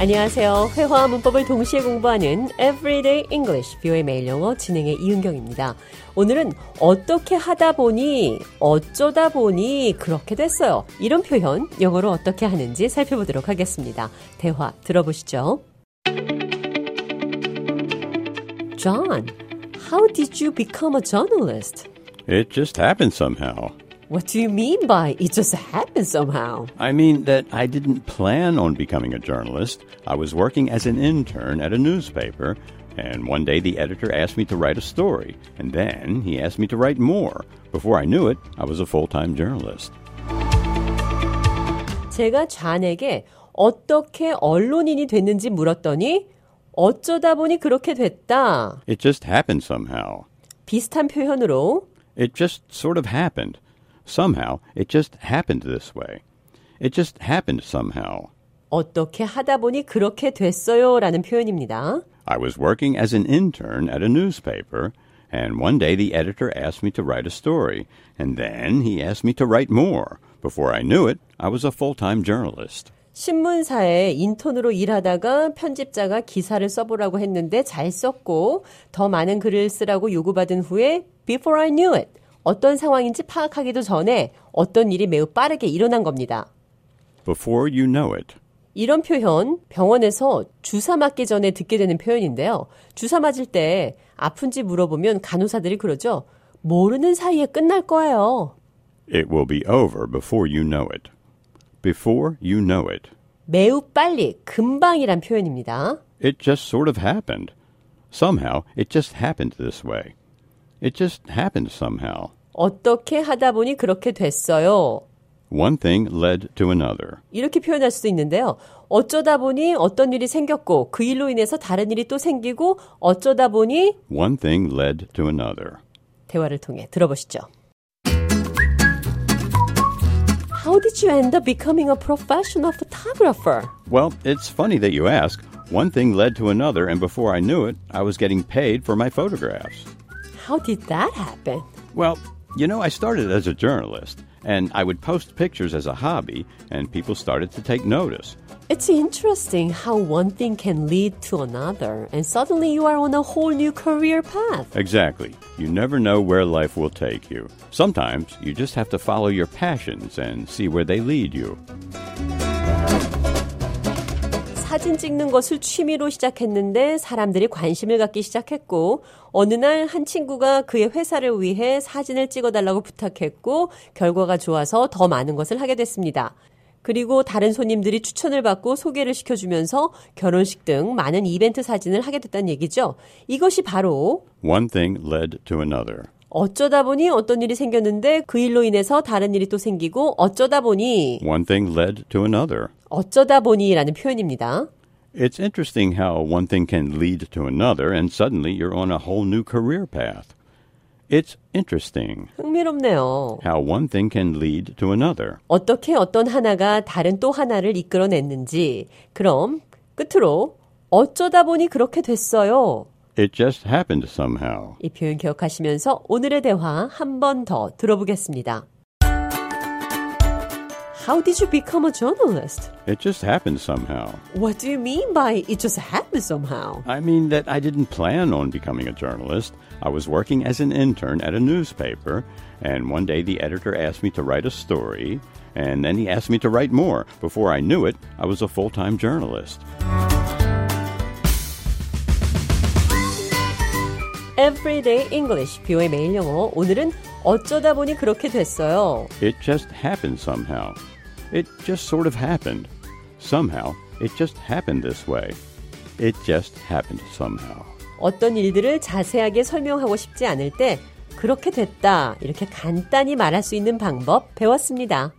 안녕하세요. 회화와 문법을 동시에 공부하는 Everyday English, 뷰의 매일 영어 진행의 이은경입니다. 오늘은 어떻게 하다 보니, 어쩌다 보니 그렇게 됐어요. 이런 표현 영어로 어떻게 하는지 살펴보도록 하겠습니다. 대화 들어보시죠. John, how did you become a journalist? It just happened somehow. What do you mean by it just happened somehow? I mean that I didn't plan on becoming a journalist. I was working as an intern at a newspaper, and one day the editor asked me to write a story, and then he asked me to write more. Before I knew it, I was a full time journalist. 제가 좌에게 어떻게 언론인이 됐는지 물었더니 어쩌다 보니 그렇게 됐다. It just happened somehow. 비슷한 표현으로 It just sort of happened. Somehow, it just happened this way. It just happened somehow. 어떻게 하다 보니 그렇게 됐어요 라는 표현입니다. I was working as an intern at a newspaper, and one day the editor asked me to write a story, and then he asked me to write more. Before I knew it, I was a full time journalist. 신문사에 인턴으로 일하다가 편집자가 기사를 써보라고 했는데 잘 썼고 더 많은 글을 쓰라고 요구받은 후에 before I knew it 어떤 상황인지 파악하기도 전에 어떤 일이 매우 빠르게 일어난 겁니다. Before you know it. 이런 표현 병원에서 주사 맞기 전에 듣게 되는 표현인데요. 주사 맞을 때 아픈지 물어보면 간호사들이 그러죠. 모르는 사이에 끝날 거예요. It will be over before you know it. Before you know it. 매우 빨리, 금방이란 표현입니다. It just sort of happened. Somehow, it just happened this way. It just happened somehow. 어떻게 하다 보니 그렇게 됐어요. One thing led to another. 이렇게 표현할 수도 있는데요. 어쩌다 보니 어떤 일이 생겼고 그 일로 인해서 다른 일이 또 생기고 어쩌다 보니 One thing led to another. 대화를 통해 들어보시죠. How did you end up becoming a professional photographer? Well, it's funny that you ask. One thing led to another, and before I knew it, I was getting paid for my photographs. How did that happen? Well, you know, I started as a journalist, and I would post pictures as a hobby, and people started to take notice. It's interesting how one thing can lead to another, and suddenly you are on a whole new career path. Exactly. You never know where life will take you. Sometimes you just have to follow your passions and see where they lead you. 사진 찍는 것을 취미로 시작했는데 사람들이 관심을 갖기 시작했고 어느 날 한 친구가 그의 회사를 위해 사진을 찍어달라고 부탁했고 결과가 좋아서 더 많은 것을 하게 됐습니다. 그리고 다른 손님들이 추천을 받고 소개를 시켜주면서 결혼식 등 많은 이벤트 사진을 하게 됐다는 얘기죠. 이것이 바로 One thing led to another. 어쩌다 보니 어떤 일이 생겼는데 그 일로 인해서 다른 일이 또 생기고 어쩌다 보니 One thing led to another. 어쩌다 보니라는 표현입니다. It's interesting how one thing can lead to another, and suddenly you're on a whole new career path. It's interesting 흥미롭네요. how one thing can lead to another. 어떻게 어떤 하나가 다른 또 하나를 이끌어냈는지. 그럼 끝으로 어쩌다 보니 그렇게 됐어요. It just happened somehow. 이 표현 기억하시면서 오늘의 대화 한 번 더 들어보겠습니다. How did you become a journalist? It just happened somehow. What do you mean by it just happened somehow? I mean that I didn't plan on becoming a journalist. I was working as an intern at a newspaper, and one day the editor asked me to write a story, and then he asked me to write more. Before I knew it, I was a full time journalist. Everyday English, 뷰의 매일 영어. 오늘은 어쩌다 보니 그렇게 됐어요. It just happened somehow. It just sort of happened. Somehow, it just happened this way. It just happened somehow. 어떤 일들을 자세하게 설명하고 싶지 않을 때 그렇게 됐다. 이렇게 간단히 말할 수 있는 방법 배웠습니다.